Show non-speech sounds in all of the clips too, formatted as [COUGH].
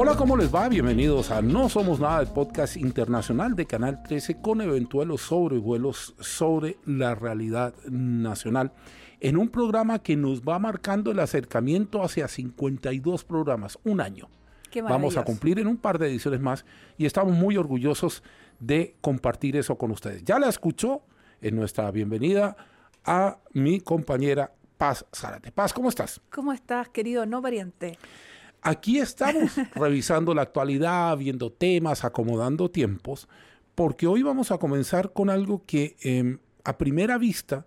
Hola, ¿cómo les va? Bienvenidos a No Somos Nada, el podcast internacional de Canal 13 con eventuales sobrevuelos sobre la realidad nacional en un programa que nos va marcando el acercamiento hacia 52 programas, un año. Vamos a cumplir en un par de ediciones más y estamos muy orgullosos de compartir eso con ustedes. Ya la escuchó en nuestra bienvenida a mi compañera Paz Zárate. Paz, ¿cómo estás? ¿Cómo estás, querido no variante? Aquí estamos [LAUGHS] revisando la actualidad, viendo temas, acomodando tiempos, porque hoy vamos a comenzar con algo que em, a primera vista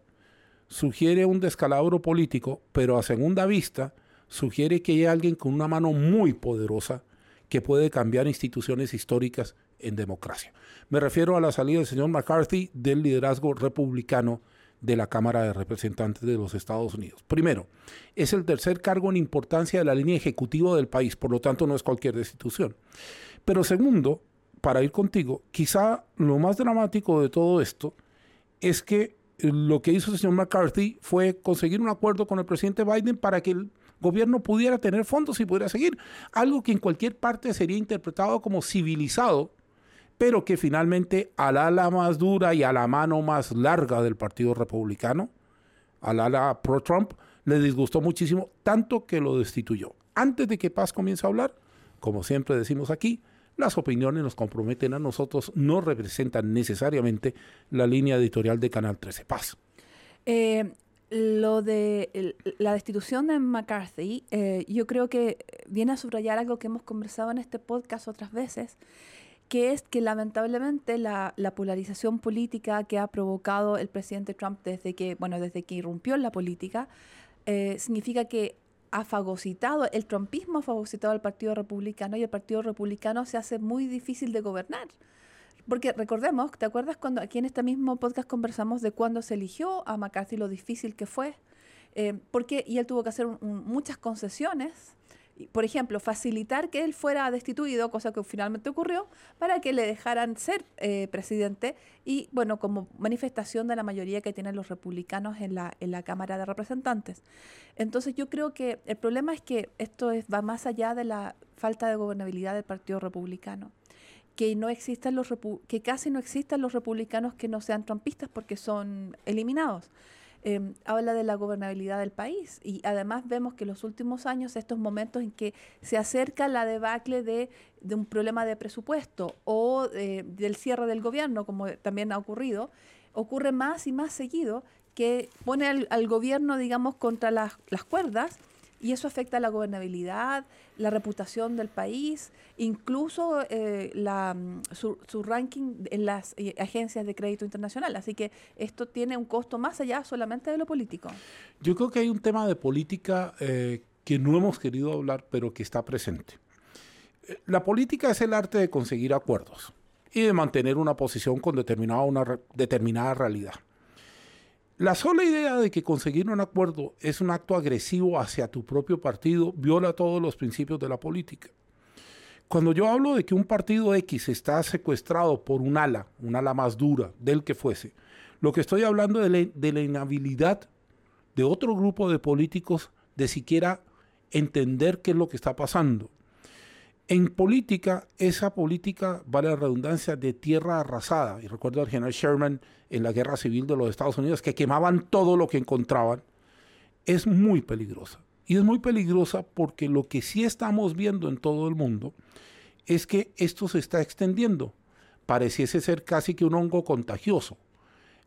sugiere un descalabro político, pero a segunda vista sugiere que hay alguien con una mano muy poderosa que puede cambiar instituciones históricas en democracia. Me refiero a la salida del señor McCarthy del liderazgo republicano de la Cámara de Representantes de los Estados Unidos. Primero, es el tercer cargo en importancia de la línea ejecutiva del país, por lo tanto no es cualquier destitución. Pero segundo, para ir contigo, quizá lo más dramático de todo esto es que lo que hizo el señor McCarthy fue conseguir un acuerdo con el presidente Biden para que el gobierno pudiera tener fondos y pudiera seguir. Algo que en cualquier parte sería interpretado como civilizado pero que finalmente al ala más dura y a la mano más larga del Partido Republicano, al ala pro-Trump, le disgustó muchísimo, tanto que lo destituyó. Antes de que Paz comience a hablar, como siempre decimos aquí, las opiniones nos comprometen a nosotros, no representan necesariamente la línea editorial de Canal 13. Paz. Eh, lo de la destitución de McCarthy, eh, yo creo que viene a subrayar algo que hemos conversado en este podcast otras veces, que es que lamentablemente la, polarización política que ha provocado el presidente Trump desde que, bueno, desde que irrumpió en la política, eh, significa que ha fagocitado, el trumpismo ha fagocitado al Partido Republicano y el Partido Republicano se hace muy difícil de gobernar. Porque recordemos, ¿te acuerdas cuando aquí en este mismo podcast conversamos de cuando se eligió a McCarthy, lo difícil que fue? Eh, porque, y él tuvo que hacer muchas concesiones por ejemplo, facilitar que él fuera destituido, cosa que finalmente ocurrió, para que le dejaran ser eh, presidente y, bueno, como manifestación de la mayoría que tienen los republicanos en la, en la Cámara de Representantes. Entonces yo creo que el problema es que esto es, va más allá de la falta de gobernabilidad del Partido Republicano que no existan los que casi no existan los republicanos que no sean trumpistas porque son eliminados. Em, habla de la gobernabilidad del país. Y además vemos que en los últimos años, estos momentos en que se acerca la debacle de, un problema de presupuesto o eh, del cierre del gobierno, como también ha ocurrido, ocurre más y más seguido que pone al, al gobierno, digamos, contra las, las cuerdas y eso afecta la gobernabilidad, la reputación del país, incluso eh, mm, su, ranking en las eh, agencias de crédito internacional. Así que esto tiene un costo más allá solamente de lo político. Yo creo que hay un tema de política eh, que no hemos querido hablar, pero que está presente. La política es el arte de conseguir acuerdos y de mantener una posición con determinada, una determinada realidad. La sola idea de que conseguir un acuerdo es un acto agresivo hacia tu propio partido viola todos los principios de la política. Cuando yo hablo de que un partido X está secuestrado por un ala, un ala más dura del que fuese, lo que estoy hablando es de, de la inhabilidad de otro grupo de políticos de siquiera entender qué es lo que está pasando. En política, esa política, vale la redundancia, de tierra arrasada. Y recuerdo al general Sherman en la guerra civil de los Estados Unidos, que quemaban todo lo que encontraban, es muy peligrosa. Y es muy peligrosa porque lo que sí estamos viendo en todo el mundo es que esto se está extendiendo. Pareciese ser casi que un hongo contagioso.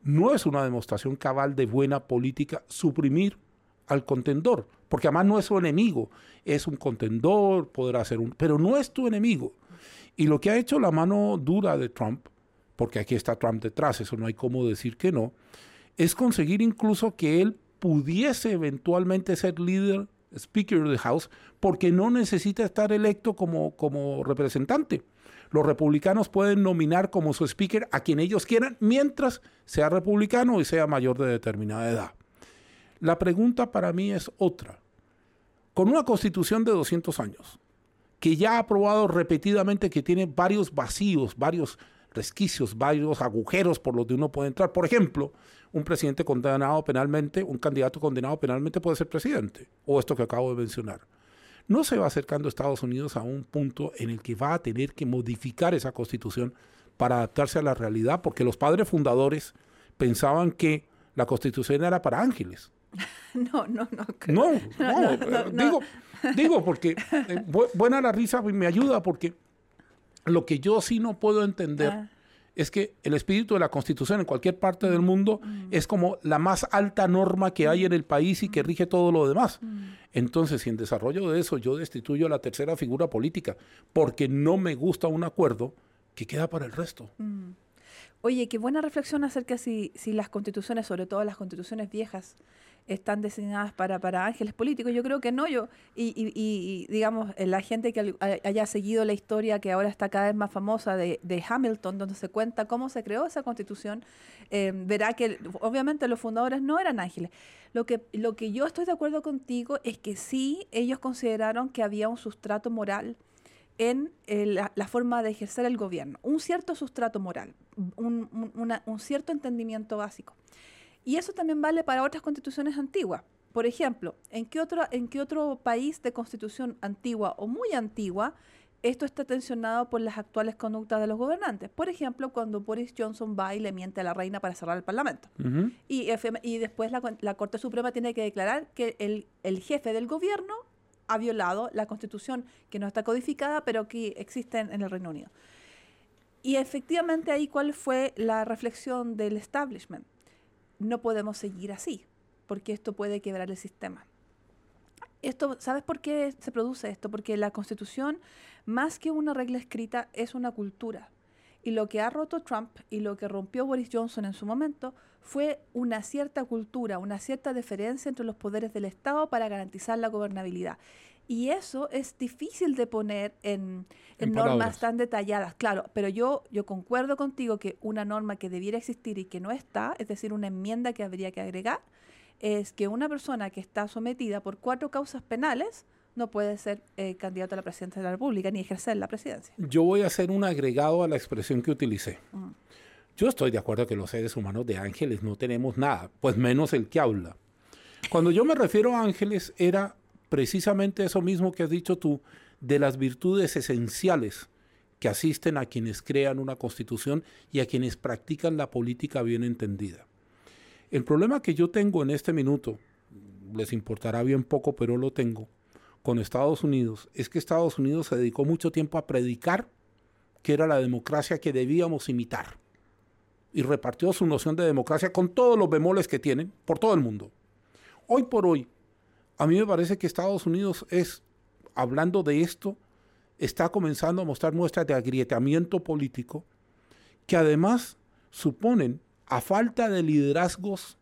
No es una demostración cabal de buena política suprimir al contendor, porque además no es su enemigo, es un contendor, podrá ser un, pero no es tu enemigo. Y lo que ha hecho la mano dura de Trump, porque aquí está Trump detrás, eso no hay cómo decir que no, es conseguir incluso que él pudiese eventualmente ser líder, Speaker of the House, porque no necesita estar electo como, como representante. Los republicanos pueden nominar como su speaker a quien ellos quieran mientras sea republicano y sea mayor de determinada edad. La pregunta para mí es otra. Con una constitución de 200 años, que ya ha aprobado repetidamente que tiene varios vacíos, varios resquicios, varios agujeros por los que uno puede entrar. Por ejemplo, un presidente condenado penalmente, un candidato condenado penalmente puede ser presidente, o esto que acabo de mencionar. no se va acercando Estados Unidos a un punto en el que va a tener que modificar esa constitución para adaptarse a la realidad, porque los padres fundadores pensaban que la constitución era para ángeles. [LAUGHS] [LAUGHS] No, no, no. No, no, digo, digo porque eh, buena la risa me ayuda porque lo que yo sí no puedo entender ah. es que el espíritu de la Constitución en cualquier parte del mundo mm. es como la más alta norma que hay en el país y que mm. rige todo lo demás. Mm. Entonces, si en desarrollo de eso yo destituyo a la tercera figura política porque no me gusta un acuerdo, que queda para el resto? Oye, qué buena reflexión acerca si, si las constituciones, sobre todo las constituciones viejas, están designadas para, para ángeles políticos. Yo creo que no, yo, y, digamos, eh, la gente que haya seguido la historia que ahora está cada vez más famosa de, de Hamilton, donde se cuenta cómo se creó esa constitución, eh, verá que obviamente los fundadores no eran ángeles. Lo que, lo que yo estoy de acuerdo contigo es que sí, ellos consideraron que había un sustrato moral en eh, la, forma de ejercer el gobierno, un cierto sustrato moral, un, un cierto entendimiento básico. Y eso también vale para otras constituciones antiguas. Por ejemplo, ¿en qué, otro, ¿en qué otro país de constitución antigua o muy antigua esto está tensionado por las actuales conductas de los gobernantes? Por ejemplo, cuando Boris Johnson va y le miente a la reina para cerrar el Parlamento. y, y, después la, Corte Suprema tiene que declarar que el, el jefe del gobierno ha violado la constitución que no está codificada, pero que existe en, el Reino Unido. Y efectivamente ahí cuál fue la reflexión del establishment no podemos seguir así, porque esto puede quebrar el sistema. Esto, ¿Sabes por qué se produce esto? Porque la constitución, más que una regla escrita, es una cultura. Y lo que ha roto Trump y lo que rompió Boris Johnson en su momento fue una cierta cultura, una cierta diferencia entre los poderes del Estado para garantizar la gobernabilidad. Y eso es difícil de poner en, normas tan detalladas, claro, pero yo, yo concuerdo contigo que una norma que debiera existir y que no está, es decir, una enmienda que habría que agregar, es que una persona que está sometida por cuatro causas penales no puede ser eh, candidato a la presidencia de la República ni ejercer la presidencia. Yo voy a hacer un agregado a la expresión que utilicé. Mm. Yo estoy de acuerdo que los seres humanos de ángeles no tenemos nada, pues menos el que habla. Cuando yo me refiero a ángeles era precisamente eso mismo que has dicho tú, de las virtudes esenciales que asisten a quienes crean una constitución y a quienes practican la política bien entendida. El problema que yo tengo en este minuto, les importará bien poco, pero lo tengo, con Estados Unidos, es que Estados Unidos se dedicó mucho tiempo a predicar que era la democracia que debíamos imitar. Y repartió su noción de democracia con todos los bemoles que tienen por todo el mundo. Hoy por hoy, a mí me parece que Estados Unidos es, hablando de esto, está comenzando a mostrar muestras de agrietamiento político que además suponen, a falta de liderazgos,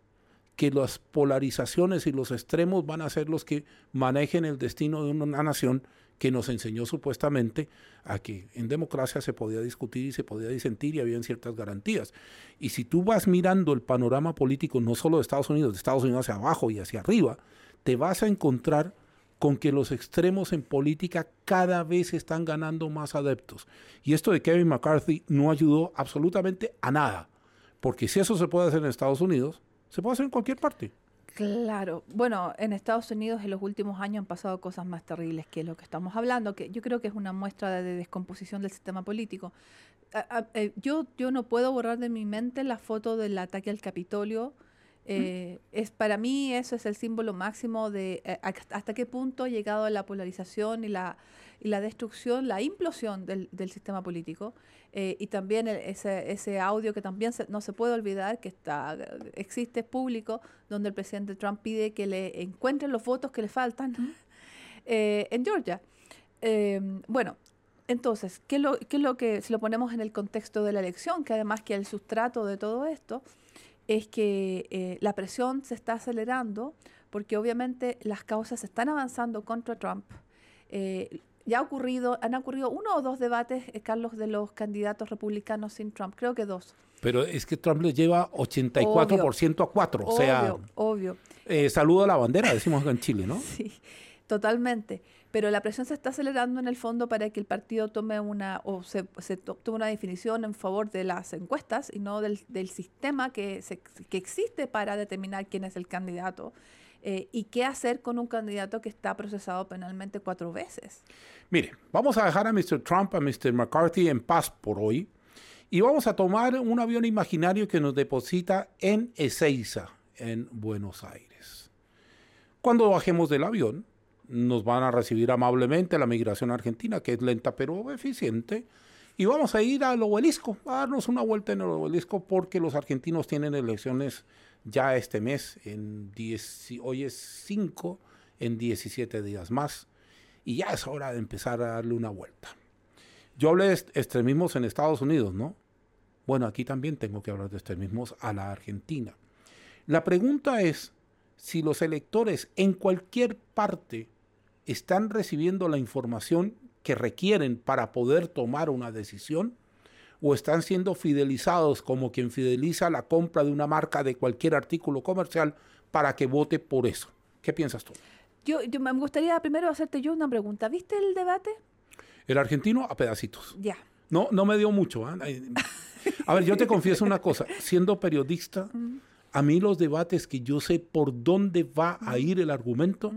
que las polarizaciones y los extremos van a ser los que manejen el destino de una nación que nos enseñó supuestamente a que en democracia se podía discutir y se podía disentir y habían ciertas garantías. Y si tú vas mirando el panorama político no solo de Estados Unidos, de Estados Unidos hacia abajo y hacia arriba, te vas a encontrar con que los extremos en política cada vez están ganando más adeptos. Y esto de Kevin McCarthy no ayudó absolutamente a nada, porque si eso se puede hacer en Estados Unidos, se puede hacer en cualquier parte. Claro, bueno, en Estados Unidos en los últimos años han pasado cosas más terribles que lo que estamos hablando, que yo creo que es una muestra de descomposición del sistema político. Eh, yo, yo no puedo borrar de mi mente la foto del ataque al Capitolio eh, es para mí eso es el símbolo máximo de eh, hasta qué punto ha llegado la polarización y la, y la destrucción, la implosión del, del sistema político. Eh, y también ese, ese audio que también no se puede olvidar, que está existe público, donde el presidente Trump pide que le encuentren los votos que le faltan [LAUGHS] en Georgia. bueno, entonces, ¿qué, lo, ¿qué es lo que, si lo ponemos en el contexto de la elección, que además que el sustrato de todo esto, es que eh, la presión se está acelerando porque obviamente las causas están avanzando contra Trump. Eh, ya ha ocurrido, han ocurrido uno o dos debates, eh, Carlos, de los candidatos republicanos sin Trump, creo que dos. Pero es que Trump le lleva 84% a 4, o sea, obvio. saludo a la bandera, decimos en Chile, ¿no? [LAUGHS] Sí, totalmente pero la presión se está acelerando en el fondo para que el partido tome una o se, tome una definición en favor de las encuestas y no del, sistema que, existe para determinar quién es el candidato. Eh, ¿Y qué hacer con un candidato que está procesado penalmente cuatro veces? Mire, vamos a dejar a Mr. Trump, a Mr. McCarthy en paz por hoy y vamos a tomar un avión imaginario que nos deposita en Ezeiza, en Buenos Aires. Cuando bajemos del avión, nos van a recibir amablemente la migración argentina, que es lenta pero eficiente, y vamos a ir al obelisco, a darnos una vuelta en el obelisco porque los argentinos tienen elecciones ya este mes, en hoy es 5, en 17 días más, y ya es hora de empezar a darle una vuelta. Yo hablé de extremismos en Estados Unidos, ¿no? Bueno, aquí también tengo que hablar de extremismos a la Argentina. La pregunta es si los electores en cualquier parte están recibiendo la información que requieren para poder tomar una decisión o están siendo fidelizados como quien fideliza la compra de una marca de cualquier artículo comercial para que vote por eso. ¿Qué piensas tú? Yo, me gustaría primero hacerte yo una pregunta. ¿Viste el debate? El argentino a pedacitos. Ya. No, no me dio mucho. ¿eh? A ver, yo te [LAUGHS] confieso una cosa. Siendo periodista, a mí los debates que yo sé por dónde va a ir el argumento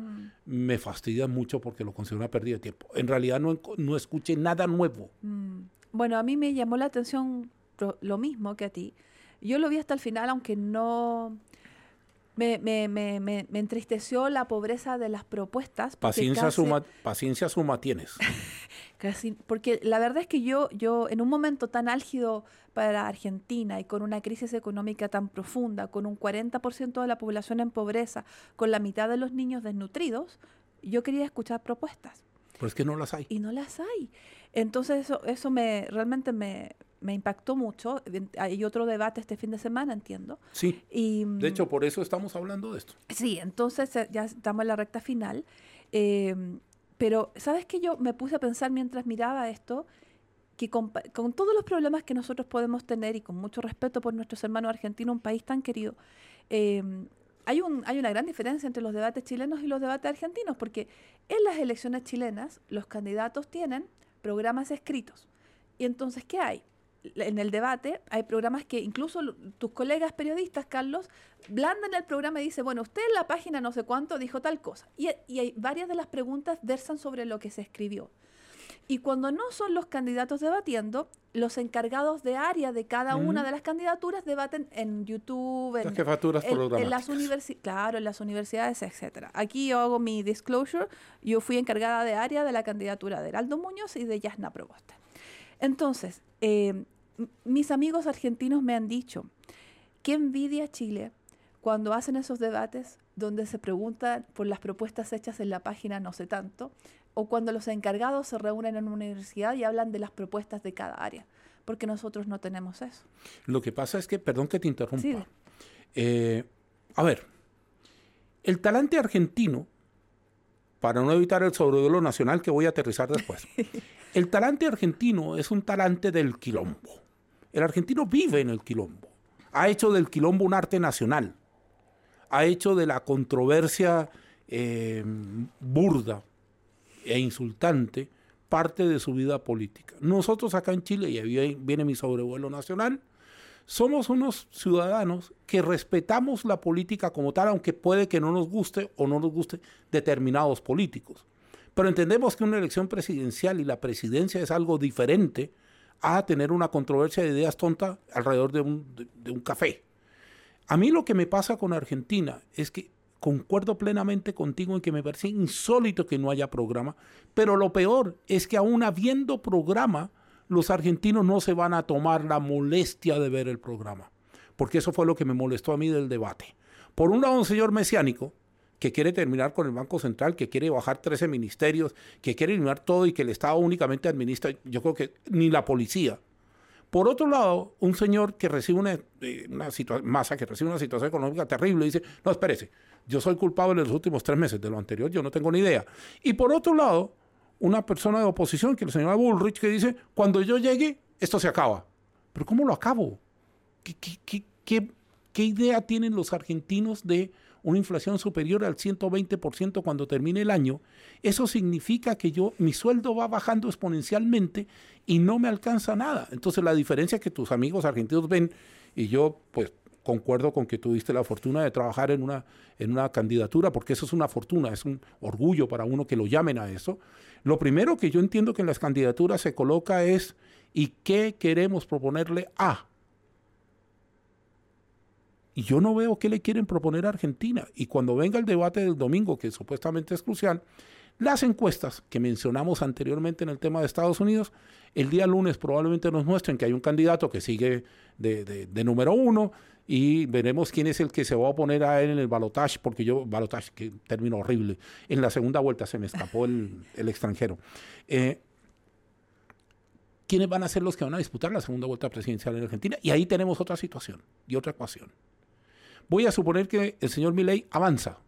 me fastidian mucho porque lo considero una pérdida de tiempo. En realidad no, no escuché nada nuevo. Mm. Bueno, a mí me llamó la atención lo mismo que a ti. Yo lo vi hasta el final, aunque no... Me, me, me, me entristeció la pobreza de las propuestas. Paciencia, suma, paciencia suma tienes. [LAUGHS] casi, porque la verdad es que yo, yo, en un momento tan álgido para Argentina y con una crisis económica tan profunda, con un 40% de la población en pobreza, con la mitad de los niños desnutridos, yo quería escuchar propuestas. Pero es que no las hay. Y no las hay. Entonces eso, eso me realmente me, me impactó mucho. Hay otro debate este fin de semana, entiendo. Sí. Y, de hecho, por eso estamos hablando de esto. Sí, entonces eh, ya estamos en la recta final. Eh, pero, ¿sabes qué? Yo me puse a pensar mientras miraba esto, que con, todos los problemas que nosotros podemos tener y con mucho respeto por nuestros hermanos argentinos, un país tan querido, eh, hay, un, hay una gran diferencia entre los debates chilenos y los debates argentinos, porque en las elecciones chilenas los candidatos tienen programas escritos. Y entonces, ¿qué hay? En el debate hay programas que incluso tus colegas periodistas, Carlos, blandan el programa y dicen, bueno, usted en la página no sé cuánto dijo tal cosa. Y, y hay varias de las preguntas versan sobre lo que se escribió. Y cuando no son los candidatos debatiendo, los encargados de área de cada una de las candidaturas debaten en YouTube, en, las universidades, claro, en las universidades, etcétera. Aquí yo hago mi disclosure. Yo fui encargada de área de la candidatura de Heraldo Muñoz y de Yasna Proboste. Entonces, eh, mis amigos argentinos me han dicho que envidia Chile cuando hacen esos debates donde se preguntan por las propuestas hechas en la página no sé tanto, o cuando los encargados se reúnen en una universidad y hablan de las propuestas de cada área, porque nosotros no tenemos eso. Lo que pasa es que, perdón que te interrumpa, eh, a ver, el talante argentino, para no evitar el sobrevuelo nacional que voy a aterrizar después, [LAUGHS] el talante argentino es un talante del quilombo. El argentino vive en el quilombo. Ha hecho del quilombo un arte nacional. Ha hecho de la controversia eh, burda, e insultante parte de su vida política. Nosotros acá en Chile, y ahí viene mi sobrevuelo nacional, somos unos ciudadanos que respetamos la política como tal, aunque puede que no nos guste o no nos guste determinados políticos. Pero entendemos que una elección presidencial y la presidencia es algo diferente a tener una controversia de ideas tonta alrededor de un, de un café. A mí lo que me pasa con Argentina es que concuerdo plenamente contigo en que me parece insólito que no haya programa, pero lo peor es que aún habiendo programa, los argentinos no se van a tomar la molestia de ver el programa, porque eso fue lo que me molestó a mí del debate. Por un lado, un señor mesiánico que quiere terminar con el Banco Central, que quiere bajar 13 ministerios, que quiere eliminar todo y que el Estado únicamente administra, yo creo que ni la policía. Por otro lado, un señor que recibe una, eh, una masa que recibe una situación económica terrible dice, no, espérese, yo soy culpable en los últimos tres meses, de lo anterior yo no tengo ni idea. Y por otro lado, una persona de oposición, que el señor Bullrich, que dice, cuando yo llegue, esto se acaba. Pero ¿cómo lo acabo? ¿Qué, qué idea tienen los argentinos de una inflación superior al 120% cuando termine el año? Eso significa que yo, mi sueldo va bajando exponencialmente y no me alcanza nada. Entonces la diferencia que tus amigos argentinos ven, y yo pues concuerdo con que tuviste la fortuna de trabajar en una, en una candidatura, porque eso es una fortuna, es un orgullo para uno que lo llamen a eso. Lo primero que yo entiendo que en las candidaturas se coloca es ¿y qué queremos proponerle a? Y yo no veo qué le quieren proponer a Argentina. Y cuando venga el debate del domingo, que supuestamente es crucial, las encuestas que mencionamos anteriormente en el tema de Estados Unidos, el día lunes probablemente nos muestren que hay un candidato que sigue de, número uno y veremos quién es el que se va a oponer a él en el balotaje, porque yo, balotaje, que término horrible, en la segunda vuelta se me escapó el, extranjero. Eh, ¿Quiénes van a ser los que van a disputar la segunda vuelta presidencial en Argentina? Y ahí tenemos otra situación y otra ecuación. Voy a suponer que el señor Milei avanza.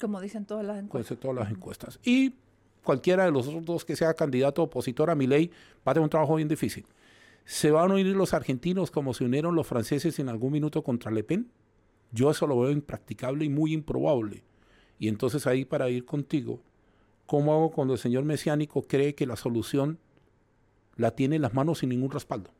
Como dicen todas las encuestas. todas las encuestas. Y cualquiera de los otros dos que sea candidato opositor a Milei va a tener un trabajo bien difícil. ¿Se van a unir los argentinos como se unieron los franceses en algún minuto contra Le Pen? Yo eso lo veo impracticable y muy improbable. Y entonces ahí para ir contigo, ¿cómo hago cuando el señor mesiánico cree que la solución la tiene en las manos sin ningún respaldo?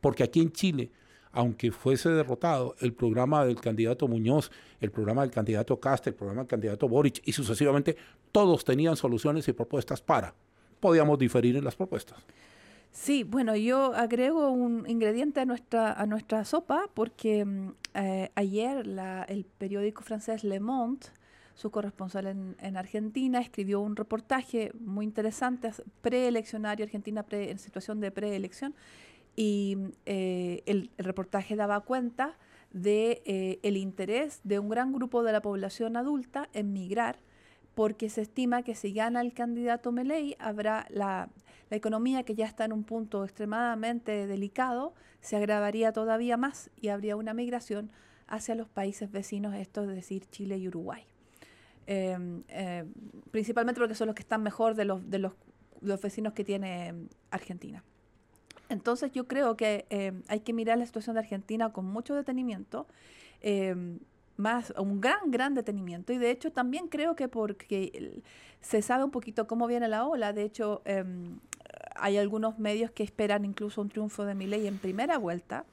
Porque aquí en Chile aunque fuese derrotado, el programa del candidato Muñoz, el programa del candidato Cast, el programa del candidato Boric y sucesivamente, todos tenían soluciones y propuestas para. Podíamos diferir en las propuestas. Sí, bueno, yo agrego un ingrediente a nuestra, a nuestra sopa porque mm, eh, ayer el periódico francés Le Monde, su corresponsal en, en, Argentina, escribió un reportaje muy interesante, preeleccionario, Argentina pre, en situación de preelección, y eh, el, reportaje daba cuenta de eh, el interés de un gran grupo de la población adulta en migrar porque se estima que si gana el candidato Meley habrá la, la economía que ya está en un punto extremadamente delicado se agravaría todavía más y habría una migración hacia los países vecinos, esto es decir, Chile y Uruguay. Em, eh, principalmente porque son los que están mejor de los, de los, los vecinos que tiene Argentina. Entonces yo creo que eh, hay que mirar la situación de Argentina con mucho detenimiento, eh, más un gran, gran detenimiento. Y de hecho también creo que porque se sabe un poquito cómo viene la ola, de hecho em, hay algunos medios que esperan incluso un triunfo de ley en primera vuelta.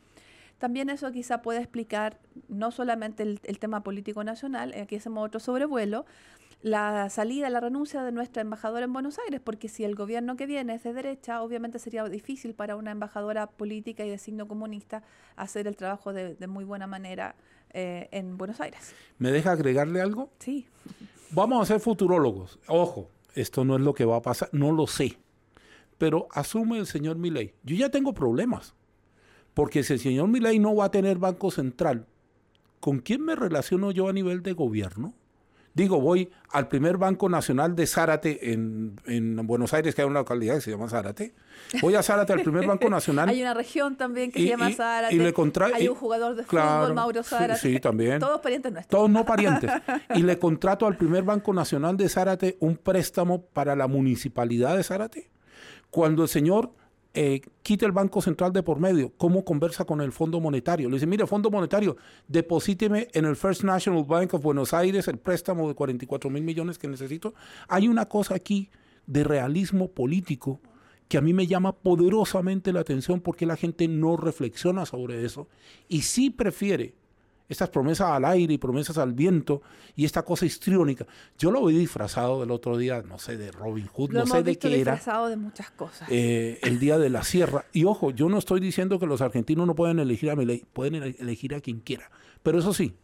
También eso quizá puede explicar no solamente el, el tema político nacional, aquí hacemos otro sobrevuelo, la salida, la renuncia de nuestra embajadora en Buenos Aires, porque si el gobierno que viene es de derecha, obviamente sería difícil para una embajadora política y de signo comunista hacer el trabajo de, muy buena manera eh, en Buenos Aires. ¿Me deja agregarle algo? Sí. Vamos a ser futurólogos. Ojo, esto no es lo que va a pasar, no lo sé. Pero asume el señor Milei. Yo ya tengo problemas. Porque si el señor Milei no va a tener banco central, ¿con quién me relaciono yo a nivel de gobierno? Digo, voy al primer Banco Nacional de Zárate en, Buenos Aires, que hay una localidad que se llama Zárate. Voy a Zárate, al primer Banco Nacional. [LAUGHS] hay una región también que se llama Zárate. Y le hay un jugador de fútbol, Mauro Zárate. Sí, también. Todos parientes nuestros. Todos no parientes. [LAUGHS] y le contrato al primer Banco Nacional de Zárate un préstamo para la municipalidad de Zárate. Cuando el señor eh, quita el Banco Central de por medio, ¿cómo conversa con el Fondo Monetario? Le dice, mire, Fondo Monetario, deposíteme en el First National Bank of Buenos Aires el préstamo de 44 mil millones que necesito. Hay una cosa aquí de realismo político que a mí me llama poderosamente la atención porque la gente no reflexiona sobre eso y sí prefiere estas promesas al aire y promesas al viento y esta cosa histriónica. Yo lo vi disfrazado del otro día, no sé, de Robin Hood, no sé de qué era. disfrazado de muchas cosas. Eh, el día de la sierra. Y ojo, yo no estoy diciendo que los argentinos no pueden elegir a ley, pueden elegir a quien quiera. Pero eso sí,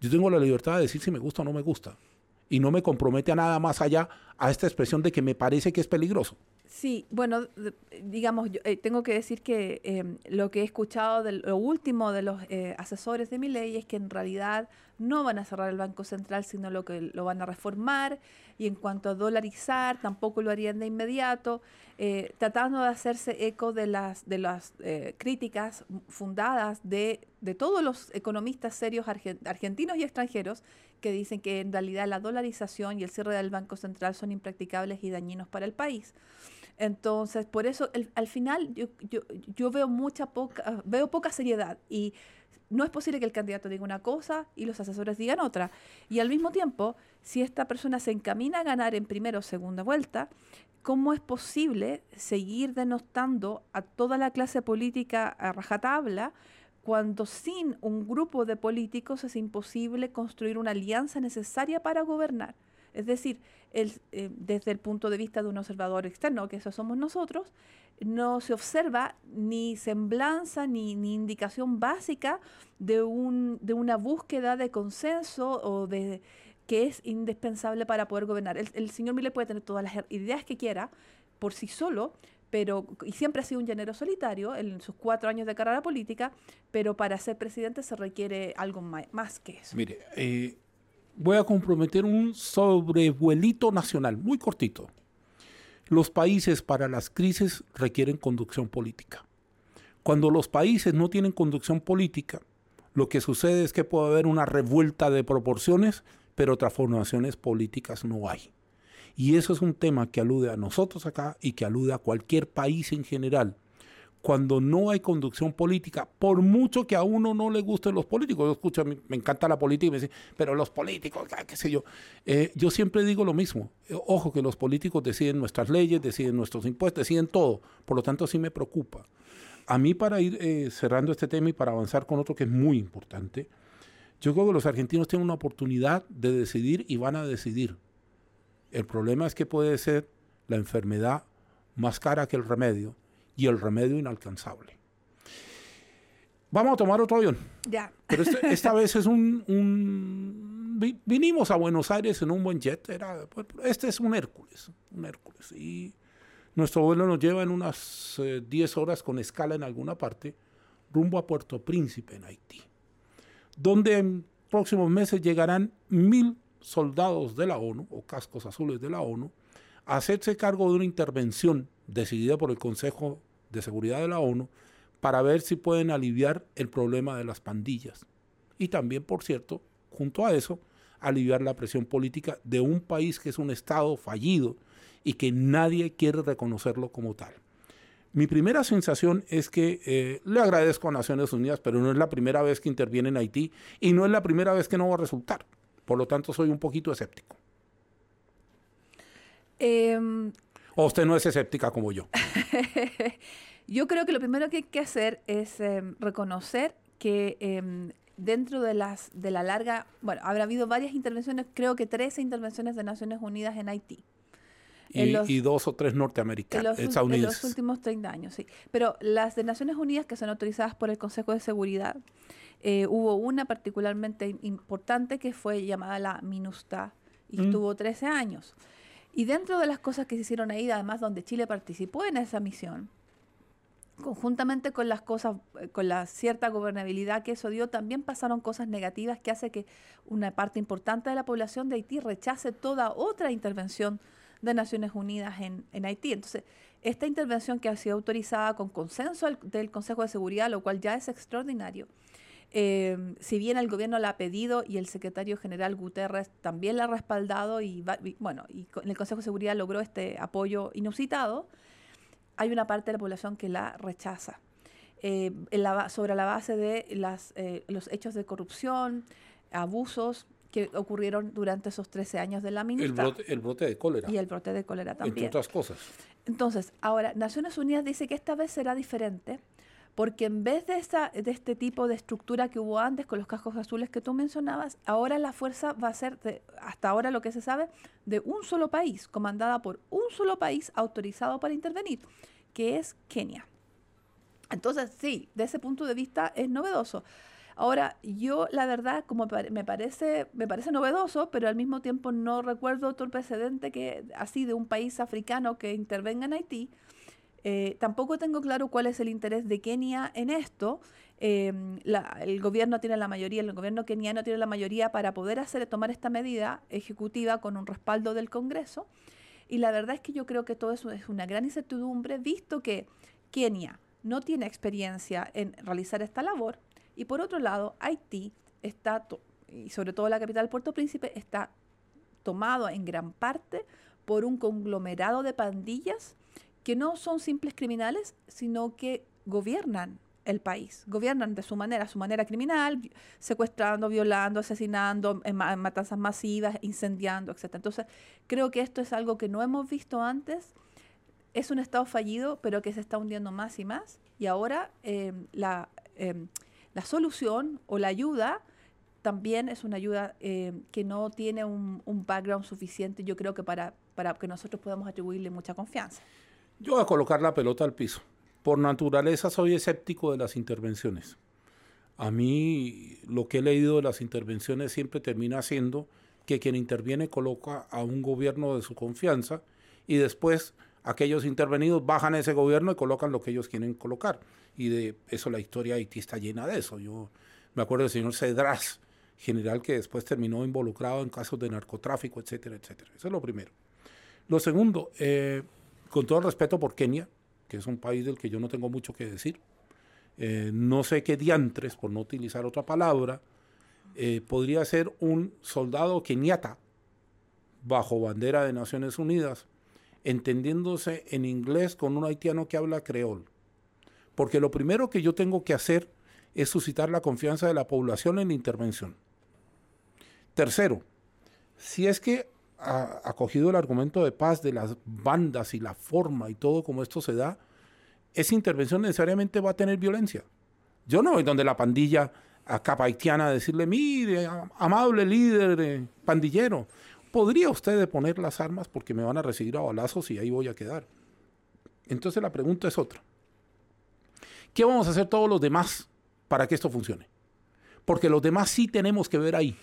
yo tengo la libertad de decir si me gusta o no me gusta. Y no me compromete a nada más allá a esta expresión de que me parece que es peligroso. Sí, bueno, digamos, yo, eh, tengo que decir que em, lo que he escuchado de lo último de los eh, asesores de mi ley es que en realidad no van a cerrar el Banco Central, sino lo que lo van a reformar y en cuanto a dolarizar, tampoco lo harían de inmediato, eh, tratando de hacerse eco de las, de las críticas fundadas de, de, todos los economistas serios argentinos y extranjeros que dicen que en realidad la dolarización y el cierre del Banco Central son impracticables y dañinos para el país. Entonces, por eso al final yo, yo, veo mucha poca, veo poca seriedad y no es posible que el candidato diga una cosa y los asesores digan otra. Y al mismo tiempo, si esta persona se encamina a ganar en primera o segunda vuelta, ¿cómo es posible seguir denostando a toda la clase política a rajatabla cuando sin un grupo de políticos es imposible construir una alianza necesaria para gobernar. Es decir, eh, desde el punto de vista de un observador externo, que eso somos nosotros, no se observa ni semblanza ni, ni indicación básica de, un, de una búsqueda de consenso o de que es indispensable para poder gobernar. El, el señor Miller puede tener todas las ideas que quiera por sí solo, pero y siempre ha sido un llanero solitario en sus cuatro años de carrera política, pero para ser presidente se requiere algo más, que eso. Mire, eh, voy a comprometer un sobrevuelito nacional, muy cortito. Los países para las crisis requieren conducción política. Cuando los países no tienen conducción política, lo que sucede es que puede haber una revuelta de proporciones, pero transformaciones políticas no hay. Y eso es un tema que alude a nosotros acá y que alude a cualquier país en general. Cuando no hay conducción política, por mucho que a uno no le gusten los políticos, yo escucho, me encanta la política y me dicen, pero los políticos, qué sé yo. Eh, yo siempre digo lo mismo. Eh, ojo que los políticos deciden nuestras leyes, deciden nuestros impuestos, deciden todo. Por lo tanto, sí me preocupa. A mí, para ir eh, cerrando este tema y para avanzar con otro que es muy importante, yo creo que los argentinos tienen una oportunidad de decidir y van a decidir. El problema es que puede ser la enfermedad más cara que el remedio y el remedio inalcanzable. Vamos a tomar otro avión. Ya. Pero este, [LAUGHS] esta vez es un, Vinimos a Buenos Aires en un buen jet. Era, este es un Hércules. Un Hércules. Y nuestro vuelo nos lleva en unas 10 eh, horas con escala en alguna parte rumbo a Puerto Príncipe, en Haití. Donde en próximos meses llegarán mil soldados de la ONU o cascos azules de la ONU a hacerse cargo de una intervención decidida por el Consejo de Seguridad de la ONU para ver si pueden aliviar el problema de las pandillas. Y también, por cierto, junto a eso, aliviar la presión política de un país que es un Estado fallido y que nadie quiere reconocerlo como tal. Mi primera sensación es que eh, le agradezco a Naciones Unidas, pero no es la primera vez que interviene en Haití y no es la primera vez que no va a resultar. Por lo tanto, soy un poquito escéptico. Em, ¿O usted no es escéptica como yo? [LAUGHS] yo creo que lo primero que hay que hacer es em, reconocer que em, dentro de, las, de la larga, bueno, habrá habido varias intervenciones, creo que 13 intervenciones de Naciones Unidas en Haití. Y, dos o tres norteamericanos, en los, en los últimos 30 años, sí. Pero las de Naciones Unidas, que son autorizadas por el Consejo de Seguridad, eh, hubo una particularmente importante que fue llamada la MINUSTA y mm. estuvo 13 años. Y dentro de las cosas que se hicieron ahí, además donde Chile participó en esa misión, conjuntamente con las cosas, eh, con la cierta gobernabilidad que eso dio, también pasaron cosas negativas que hace que una parte importante de la población de Haití rechace toda otra intervención de Naciones Unidas en, en Haití. Entonces, esta intervención que ha sido autorizada con consenso del Consejo de Seguridad, lo cual ya es extraordinario, eh, si bien el gobierno la ha pedido y el secretario general Guterres también la ha respaldado y, bueno, y el Consejo de Seguridad logró este apoyo inusitado, hay una parte de la población que la rechaza. Eh, sobre la base de las, eh, los hechos de corrupción, abusos que ocurrieron durante esos 13 años de la ministra. El brote, el brote de cólera. Y el brote de cólera también. Entre otras cosas. Entonces, ahora, Naciones Unidas dice que esta vez será diferente porque en vez de, esta, de este tipo de estructura que hubo antes con los cascos azules que tú mencionabas, ahora la fuerza va a ser, hasta ahora lo que se sabe, de un solo país, comandada por un solo país autorizado para intervenir, que es Kenia. Entonces, sí, de ese punto de vista es novedoso. Ahora, yo la verdad, como me parece, me parece novedoso, pero al mismo tiempo no recuerdo otro precedente que así de un país africano que intervenga en Haití. Eh, tampoco tengo claro cuál es el interés de Kenia en esto. Em, el gobierno tiene la mayoría, el gobierno keniano tiene la mayoría para poder hacer, tomar esta medida ejecutiva con un respaldo del Congreso. Y la verdad es que yo creo que todo eso es una gran incertidumbre, visto que Kenia no tiene experiencia en realizar esta labor. Y por otro lado, Haití está, y sobre todo la capital Puerto Príncipe, está tomado en gran parte por un conglomerado de pandillas que no son simples criminales, sino que gobiernan el país, gobiernan de su manera, su manera criminal, secuestrando, violando, asesinando, en, matanzas masivas, incendiando, etc. Entonces, creo que esto es algo que no hemos visto antes. Es un Estado fallido, pero que se está hundiendo más y más. Y ahora em, la, em, la solución o la ayuda también es una ayuda eh, que no tiene un, background suficiente, yo creo que para, para que nosotros podamos atribuirle mucha confianza. Yo voy a colocar la pelota al piso. Por naturaleza soy escéptico de las intervenciones. A mí lo que he leído de las intervenciones siempre termina siendo que quien interviene coloca a un gobierno de su confianza y después aquellos intervenidos bajan ese gobierno y colocan lo que ellos quieren colocar. Y de eso la historia Haití está llena de eso. Yo me acuerdo del señor Cedras, general que después terminó involucrado en casos de narcotráfico, etcétera, etcétera. Eso es lo primero. Lo segundo, eh, con todo el respeto por Kenia, que es un país del que yo no tengo mucho que decir, eh, no sé qué diantres, por no utilizar otra palabra, eh, podría ser un soldado keniata bajo bandera de Naciones Unidas, entendiéndose en inglés con un haitiano que habla creol. Porque lo primero que yo tengo que hacer es suscitar la confianza de la población en la intervención. Tercero, si es que ha acogido el argumento de paz de las bandas y la forma y todo como esto se da, esa intervención necesariamente va a tener violencia. Yo no voy donde la pandilla a capa haitiana decirle, mire, amable líder pandillero, ¿podría usted poner las armas porque me van a recibir a balazos y ahí voy a quedar? Entonces la pregunta es otra. ¿Qué vamos a hacer todos los demás para que esto funcione? Porque los demás sí tenemos que ver ahí.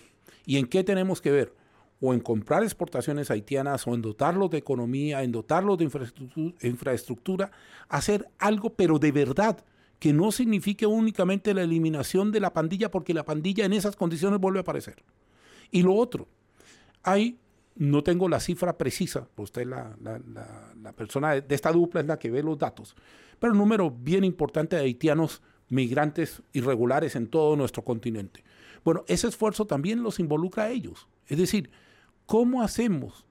¿Y en qué tenemos que ver? O en comprar exportaciones haitianas, o en dotarlos de economía, en dotarlos de infraestructura, hacer algo, pero de verdad, que no signifique únicamente la eliminación de la pandilla, porque la pandilla en esas condiciones vuelve a aparecer. Y lo otro, hay, no tengo la cifra precisa, usted la, la, persona de esta dupla es la que ve los datos, pero un número bien importante de haitianos migrantes irregulares en todo nuestro continente. Bueno, ese esfuerzo también los involucra a ellos. Es decir, ¿cómo hacemos,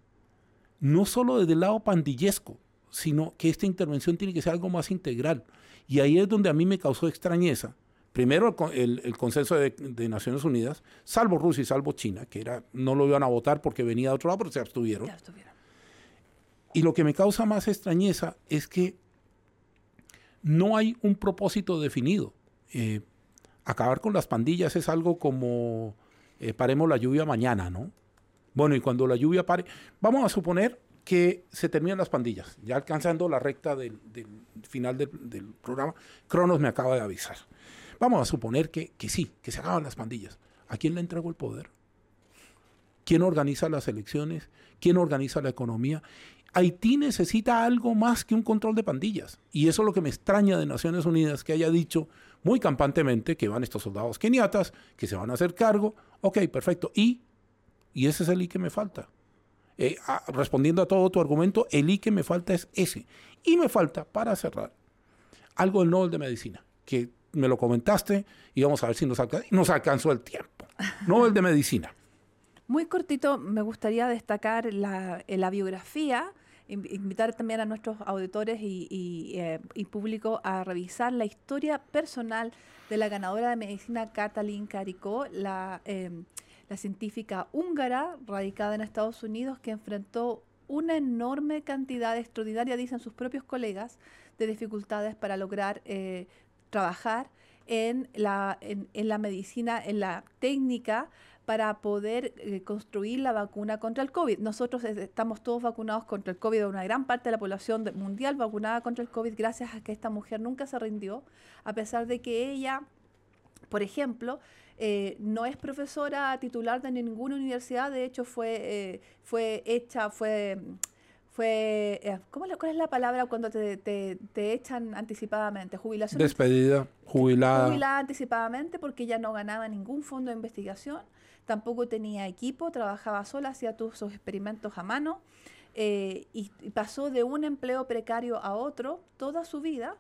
no solo desde el lado pandillesco, sino que esta intervención tiene que ser algo más integral? Y ahí es donde a mí me causó extrañeza. Primero el, consenso de, Naciones Unidas, salvo Rusia y salvo China, que era, no lo iban a votar porque venía de otro lado, pero se abstuvieron. Y lo que me causa más extrañeza es que no hay un propósito definido. Eh, acabar con las pandillas es algo como eh, paremos la lluvia mañana, ¿no? Bueno, y cuando la lluvia pare, vamos a suponer que se terminan las pandillas, ya alcanzando la recta del, final del, programa, Cronos me acaba de avisar. Vamos a suponer que, que sí, que se acaban las pandillas. ¿A quién le entrego el poder? ¿Quién organiza las elecciones? ¿Quién organiza la economía? Haití necesita algo más que un control de pandillas. Y eso es lo que me extraña de Naciones Unidas, que haya dicho muy campantemente que van estos soldados keniatas, que se van a hacer cargo. Ok, perfecto. Y, y ese es el I que me falta. Eh, respondiendo a todo tu argumento, el I que me falta es ese. Y me falta, para cerrar, algo del Nobel de Medicina, que me lo comentaste y vamos a ver si nos, alcanzó el tiempo. Nobel de Medicina. Muy cortito, me gustaría destacar la, la biografía invitar también a nuestros auditores eh, y, público a revisar la historia personal de la ganadora de medicina Katalin Karikó, la, em, la científica húngara radicada en Estados Unidos que enfrentó una enorme cantidad extraordinaria, dicen sus propios colegas, de dificultades para lograr eh, trabajar en la, en, la medicina, en la técnica para poder eh, construir la vacuna contra el COVID. Nosotros estamos todos vacunados contra el COVID, una gran parte de la población mundial vacunada contra el COVID gracias a que esta mujer nunca se rindió, a pesar de que ella, por ejemplo, eh, no es profesora titular de ninguna universidad, de hecho fue, eh, fue hecha, fue fue, ¿cómo, ¿cuál es la palabra cuando te, te, te, echan anticipadamente? Jubilación. Despedida, jubilada. Jubilada anticipadamente porque ella no ganaba ningún fondo de investigación tampoco tenía equipo, trabajaba sola, hacía todos sus experimentos a mano eh, y, pasó de un empleo precario a otro toda su vida.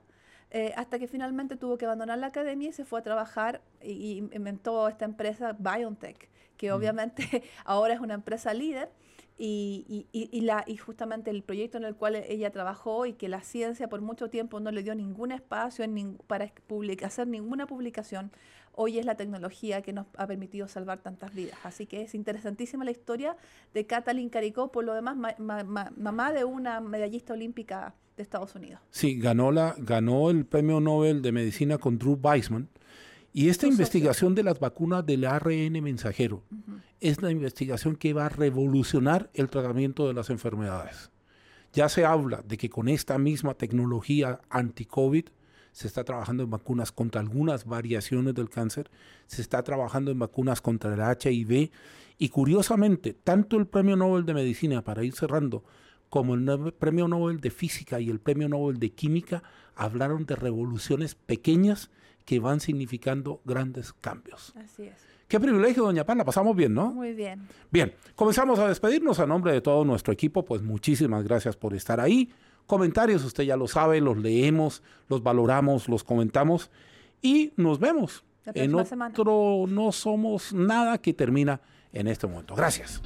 Eh, hasta que finalmente tuvo que abandonar la academia y se fue a trabajar y, inventó esta empresa BioNTech, que obviamente [LAUGHS] ahora es una empresa líder y, y, la, y justamente el proyecto en el cual ella trabajó y que la ciencia por mucho tiempo no le dio ningún espacio en para hacer ninguna publicación, hoy es la tecnología que nos ha permitido salvar tantas vidas. Así que es interesantísima la historia de Katalin Caricó, por lo demás mamá de una medallista olímpica de Estados Unidos. Sí, ganó, la, ganó el premio Nobel de Medicina con Drew Weissman Y esta investigación de las vacunas del ARN mensajero es la investigación que va a revolucionar el tratamiento de las enfermedades. Ya se habla de que con esta misma tecnología anti-COVID se está trabajando en vacunas contra algunas variaciones del cáncer, se está trabajando en vacunas contra el HIV y curiosamente, tanto el Premio Nobel de Medicina, para ir cerrando, como el Premio Nobel de Física y el Premio Nobel de Química hablaron de revoluciones pequeñas que van significando grandes cambios. Así es. Qué privilegio, doña Pan, la pasamos bien, ¿no? Muy bien. Bien, comenzamos a despedirnos a nombre de todo nuestro equipo, pues muchísimas gracias por estar ahí. Comentarios, usted ya lo sabe, los leemos, los valoramos, los comentamos y nos vemos en otro semana. No Somos Nada que termina en este momento. Gracias.